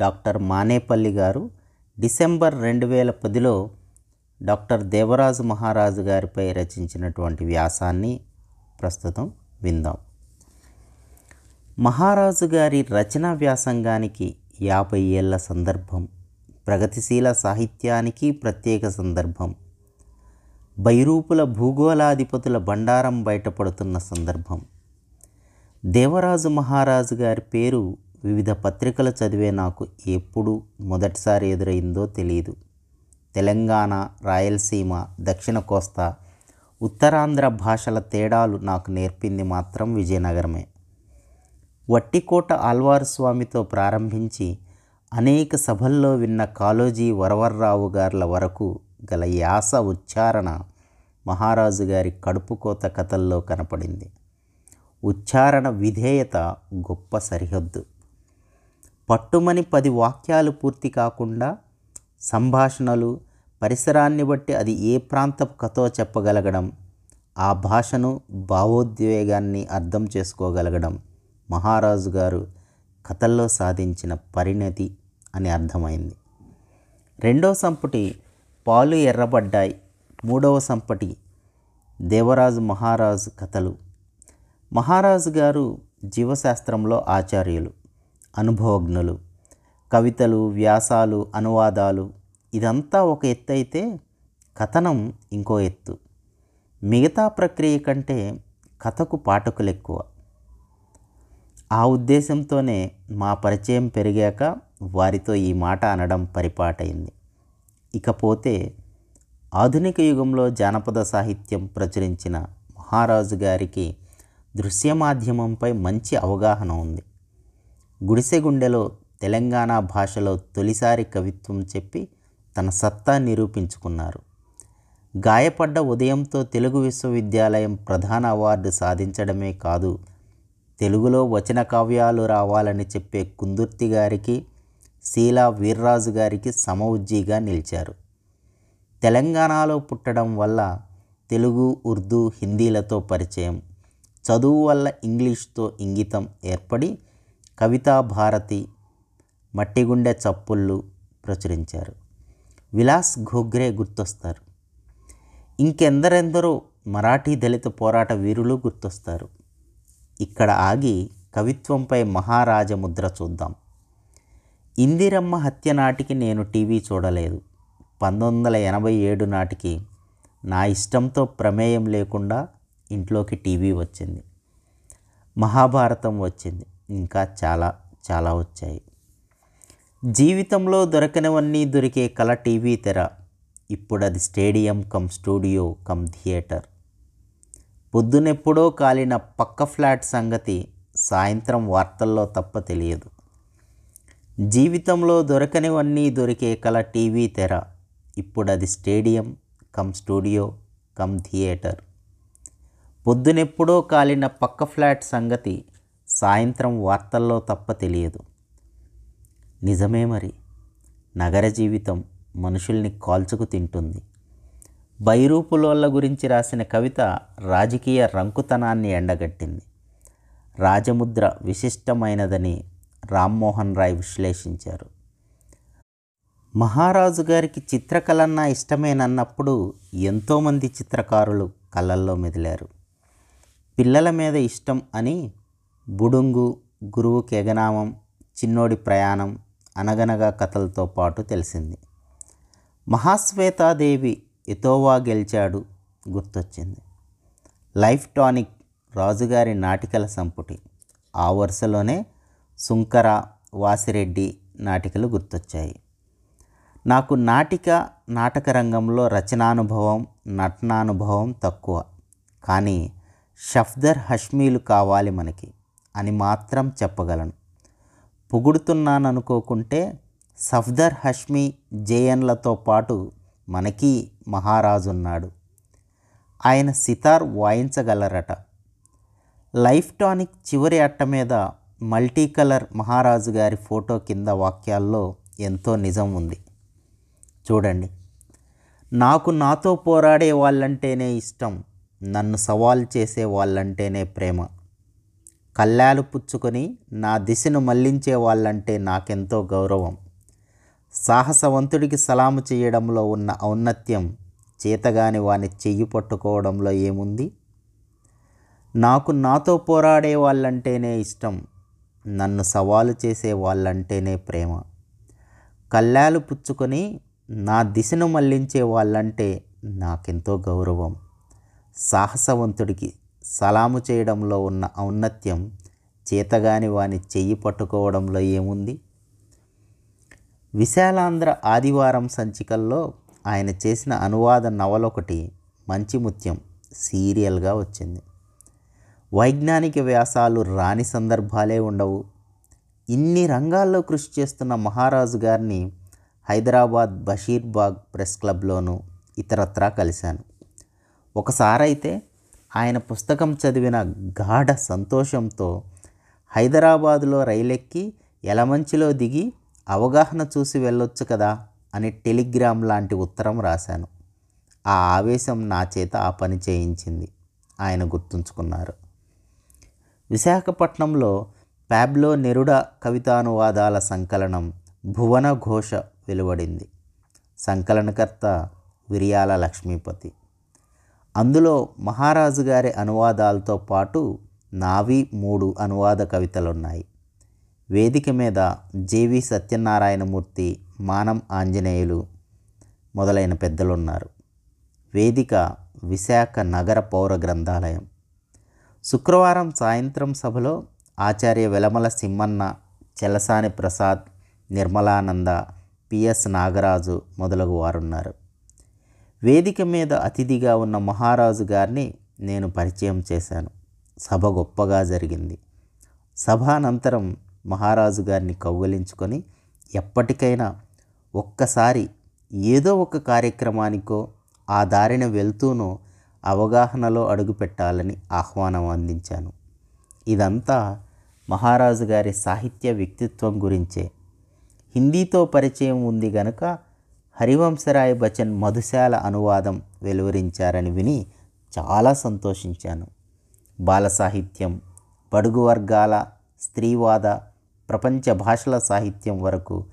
Doctor Manepalli గారు December రెండు వేల పదిలో డాక్టర్ దేవరాజు మహారాజు గారిపై రచించినటువంటి వ్యాసాన్ని ప్రస్తుతం విందాం. మహారాజు గారి రచనా వ్యాసంగానికి యాభై ఏళ్ళ సందర్భం ప్రగతిశీల సాహిత్యానికి ప్రత్యేక సందర్భం బైరూపుల భూగోళాధిపతుల బండారం బయటపడుతున్న సందర్భం. దేవరాజు మహారాజు గారి పేరు వివిధ పత్రికలు చదివే నాకు ఎప్పుడు మొదటిసారి ఎదురైందో తెలియదు తెలంగాణ రాయలసీమ దక్షిణ కోస్తా ఉత్తరాంధ్ర భాషల తేడాలు నాకు నేర్పింది మాత్రం విజయనగరమే. వట్టికోట ఆల్వారు స్వామితో ప్రారంభించి అనేక సభల్లో విన్న కాళోజీ వరవర్రావు గార్ల వరకు గల యాస ఉచ్చారణ మహారాజు గారి కడుపుకోత కథల్లో కనపడింది. ఉచ్చారణ విధేయత గొప్ప సరిహద్దు. పట్టుమని పది వాక్యాలు పూర్తి కాకుండా సంభాషణలు పరిసరాన్ని బట్టి అది ఏ ప్రాంతపు కథో చెప్పగలగడం ఆ భాషను భావోద్వేగాన్ని అర్థం చేసుకోగలగడం మహారాజు గారు కథల్లో సాధించిన పరిణతి అని అర్థమైంది. రెండో సంపుటి పాలు ఎర్రబడ్డాయి. మూడవ సంపటి దేవరాజు మహారాజు కథలు. మహారాజు గారు జీవశాస్త్రంలో ఆచార్యులు. అనుభవజ్ఞులు కవితలు వ్యాసాలు అనువాదాలు ఇదంతా ఒక ఎత్తు అయితే కథనం ఇంకో ఎత్తు. మిగతా ప్రక్రియ కంటే కథకు పాఠకులు ఎక్కువ. ఆ ఉద్దేశంతోనే మా పరిచయం పెరిగాక వారితో ఈ మాట అనడం పరిపాటైంది. ఇకపోతే ఆధునిక యుగంలో జానపద సాహిత్యం ప్రచురించిన మహారాజు గారికి దృశ్య మాధ్యమంపై మంచి అవగాహన ఉంది. గుడిసెగుండెలో తెలంగాణ భాషలో తొలిసారి కవిత్వం చెప్పి తన సత్తా నిరూపించుకున్నారు. గాయపడ్డ ఉదయంతో తెలుగు విశ్వవిద్యాలయం ప్రధాన అవార్డు సాధించడమే కాదు తెలుగులో వచన కావ్యాలు రావాలని చెప్పే కుందుర్తి గారికి శీలా వీర్రాజు గారికి సమవుజ్జీగా నిలిచారు. తెలంగాణలో పుట్టడం వల్ల తెలుగు ఉర్దూ హిందీలతో పరిచయం చదువు వల్ల ఇంగ్లీష్తో ఇంగితం ఏర్పడి కవితా భారతి మట్టిగుండె చప్పుళ్ళు ప్రచురించారు. విలాస్ ఘోగ్రే గుర్తొస్తారు. ఇంకెందరెందరో మరాఠీ దళిత పోరాట వీరులు గుర్తొస్తారు. ఇక్కడ ఆగి కవిత్వంపై మహారాజ ముద్ర చూద్దాం. ఇందిరమ్మ హత్య నాటికి నేను టీవీ చూడలేదు. పంతొమ్మిది వందల ఎనభై ఏడు నాటికి నా ఇష్టంతో ప్రమేయం లేకుండా ఇంట్లోకి టీవీ వచ్చింది. మహాభారతం వచ్చింది. ఇంకా చాలా చాలా వచ్చాయి. జీవితంలో దొరకనివన్నీ దొరికే కళ టీవీ తెర. ఇప్పుడు అది stadium cum studio cum theatre. పొద్దునెప్పుడో కాలిన పక్క ఫ్లాట్ సంగతి సాయంత్రం వార్తల్లో తప్ప తెలియదు. జీవితంలో దొరకనివన్నీ దొరికే కళ టీవీ తెర. ఇప్పుడు అది stadium cum studio cum theatre. పొద్దునెప్పుడో కాలిన పక్క ఫ్లాట్ సంగతి సాయంత్రం వార్తల్లో తప్ప తెలియదు. నిజమే మరి. నగర జీవితం మనుషుల్ని కాల్చుకు తింటుంది. బైరూపులోళ్ళ గురించి రాసిన కవిత రాజకీయ రంకుతనాన్ని ఎండగట్టింది. రాజముద్ర విశిష్టమైనదని రామ్మోహన్ రాయ్ విశ్లేషించారు. మహారాజు గారికి చిత్రకళన్నా ఇష్టమేనన్నప్పుడు ఎంతోమంది చిత్రకారులు కళ్ళల్లో మెదిలారు. పిల్లల మీద ఇష్టం అని బుడుంగు గురువు కెగనామం చిన్నోడి ప్రయాణం అనగనగా కథలతో పాటు తెలిసింది. మహాశ్వేతాదేవి ఎతోవా గెలిచాడు గుర్తొచ్చింది. లైఫ్ టానిక్ రాజుగారి నాటికల సంపుటి. ఆ వరుసలోనే సుంకర వాసిరెడ్డి నాటికలు గుర్తొచ్చాయి. నాకు నాటిక నాటక రంగంలో రచనానుభవం నటనానుభవం తక్కువ. కానీ షఫ్దర్ హష్మీలు కావాలి మనకి. అని మాత్రం చెప్పగలను. పొగుడుతున్నాననుకోకుంటే సఫ్దర్ హష్మి జేఎన్లతో పాటు మనకి మహారాజు ఉన్నాడు ఆయన సితార్ వాయించగలరట. లైఫ్ టానిక్ చివరి అట్ట మీద మల్టీ కలర్ మహారాజు గారి ఫోటో కింద వాక్యాల్లో ఎంతో నిజం ఉంది. చూడండి. నాకు నాతో పోరాడే వాళ్ళంటేనే ఇష్టం నన్ను సవాల్ చేసే వాళ్ళంటేనే ప్రేమ. కళ్ళాలు పుచ్చుకొని నా దిశను మళ్ళించే వాళ్ళంటే నాకెంతో గౌరవం. సాహసవంతుడికి సలాము చేయడంలో ఉన్న ఔన్నత్యం చేతగాని వాని చెయ్యి పట్టుకోవడంలో ఏముంది? నాకు నాతో పోరాడే వాళ్ళంటేనే ఇష్టం. నన్ను సవాలు చేసే వాళ్ళంటేనే ప్రేమ. కళ్ళాలు పుచ్చుకొని నా దిశను మళ్ళించే వాళ్ళంటే నాకెంతో గౌరవం. సాహసవంతుడికి సలాము చేయడంలో ఉన్న ఔన్నత్యం చేతగాని వాని చెయ్యి పట్టుకోవడంలో ఏముంది? విశాలాంధ్ర ఆదివారం సంచికల్లో ఆయన చేసిన అనువాద నవలొకటి మంచి ముత్యం సీరియల్గా వచ్చింది. వైజ్ఞానిక వ్యాసాలు రాని సందర్భాలే ఉండవు. ఇన్ని రంగాల్లో కృషి చేస్తున్న మహారాజు గారిని హైదరాబాద్ బషీర్బాగ్ ప్రెస్ క్లబ్లోనూ ఇతరత్రా కలిశాను. ఒకసారైతే ఆయన పుస్తకం చదివిన గాఢ సంతోషంతో హైదరాబాదులో రైలెక్కి ఎలమంచిలో దిగి అవగాహన చూసి వెళ్ళొచ్చు కదా అని టెలిగ్రామ్ లాంటి ఉత్తరం రాశాను. ఆ ఆవేశం నా చేత ఆ పని చేయించింది ఆయన గుర్తుంచుకున్నారు. విశాఖపట్నంలో ప్యాబ్లో నెరుడ కవితానువాదాల సంకలనం భువన ఘోష వెలువడింది. సంకలనకర్త విరియాల లక్ష్మీపతి. అందులో మహారాజు గారి అనువాదాలతో పాటు నావి మూడు అనువాద కవితలున్నాయి. వేదిక మీద జేవి సత్యనారాయణమూర్తి మానం ఆంజనేయులు మొదలైన పెద్దలున్నారు. వేదిక విశాఖ నగర పౌర గ్రంథాలయం. శుక్రవారం సాయంత్రం సభలో ఆచార్య వెలమల సిమ్మన్న చెలసాని ప్రసాద్ నిర్మలానంద పిఎస్ నాగరాజు మొదలగు వారున్నారు వేదిక మీద అతిథిగా ఉన్న మహారాజు గారిని నేను పరిచయం చేశాను. సభ గొప్పగా జరిగింది. సభానంతరం మహారాజు గారిని కౌగలించుకొని ఎప్పటికైనా ఒక్కసారి ఏదో ఒక కార్యక్రమానికో ఆ దారిన వెళ్తూనో అవగాహనలో అడుగుపెట్టాలని ఆహ్వానం అందించాను. ఇదంతా మహారాజు గారి సాహిత్య వ్యక్తిత్వం గురించే. హిందీతో పరిచయం ఉంది గనుక హరివంశరాయ్ బచ్చన్ మధుశాల అనువాదం వెలువరించారని విని చాలా సంతోషించాను. బాల సాహిత్యం బడుగు వర్గాల స్త్రీవాద ప్రపంచ భాషల సాహిత్యం వరకు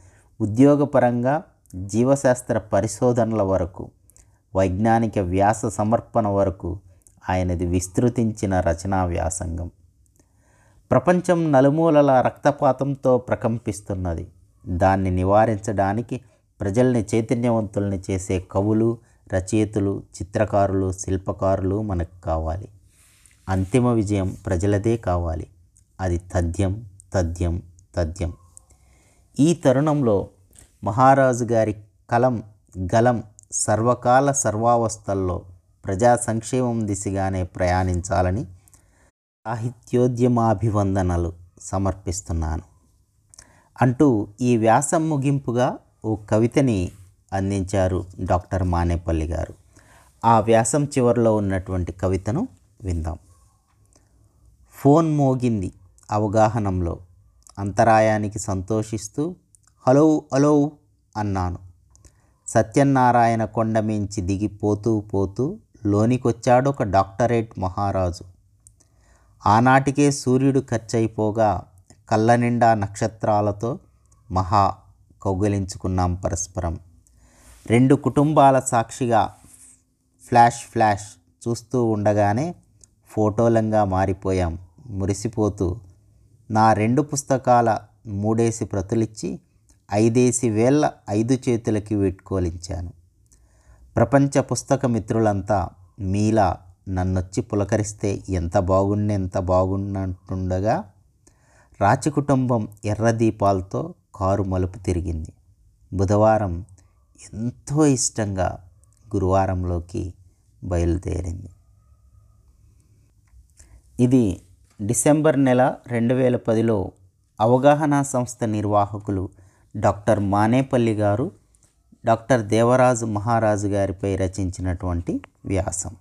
ఉద్యోగపరంగా జీవశాస్త్ర పరిశోధనల వరకు వైజ్ఞానిక వ్యాస సమర్పణ వరకు ఆయనది విస్తృతించిన రచనా వ్యాసంగం. ప్రపంచం నలుమూలల రక్తపాతంతో ప్రకంపిస్తున్నది. దాన్ని నివారించడానికి ప్రజల్ని చైతన్యవంతుల్ని చేసే కవులు రచయితలు చిత్రకారులు శిల్పకారులు మనకు కావాలి. అంతిమ విజయం ప్రజలదే కావాలి. అది తథ్యం తథ్యం తథ్యం. ఈ తరుణంలో మహారాజు గారి కలం గలం సర్వకాల సర్వావస్థల్లో ప్రజా సంక్షేమం దిశగానే ప్రయాణించాలని సాహిత్యోద్యమాభివందనలు సమర్పిస్తున్నాను. అంటూ ఈ వ్యాసం ముగింపుగా ఓ కవితని అందించారు డాక్టర్ మానేపల్లి గారు. ఆ వ్యాసం చివరిలో ఉన్నటువంటి కవితను విందాం. ఫోన్ మోగింది అవగాహనంలో. అంతరాయానికి సంతోషిస్తూ హలో హలో అన్నాను. సత్యనారాయణ కొండ మించి దిగిపోతూ పోతూ లోనికొచ్చాడొక డాక్టరేట్ మహారాజు. ఆనాటికే సూర్యుడు ఖర్చయిపోగా కళ్ళ నిండా నక్షత్రాలతో మహా కౌగలించుకున్నాం పరస్పరం. రెండు కుటుంబాల సాక్షిగా ఫ్లాష్ ఫ్లాష్ చూస్తూ ఉండగానే ఫోటోలంగా మారిపోయాం. మురిసిపోతూ నా రెండు పుస్తకాల మూడేసి ప్రతులిచ్చి ఐదేసి వేల ఐదు చేతులకి వీడ్కోలించాను. ప్రపంచ పుస్తక మిత్రులంతా మీలా నన్నొచ్చి పులకరిస్తే ఎంత బాగుండి ఎంత బాగున్నట్టుండగా రాచి కుటుంబం ఎర్ర దీపాలతో కారు మలుపు తిరిగింది. బుధవారం ఎంతో ఇష్టంగా గురువారంలోకి బయలుదేరింది. ఇది డిసెంబర్ నెల రెండు వేల పదిలో అవగాహన సంస్థ నిర్వాహకులు డాక్టర్ మానేపల్లి గారు డాక్టర్ దేవరాజు మహారాజు గారిపై రచించినటువంటి వ్యాసం.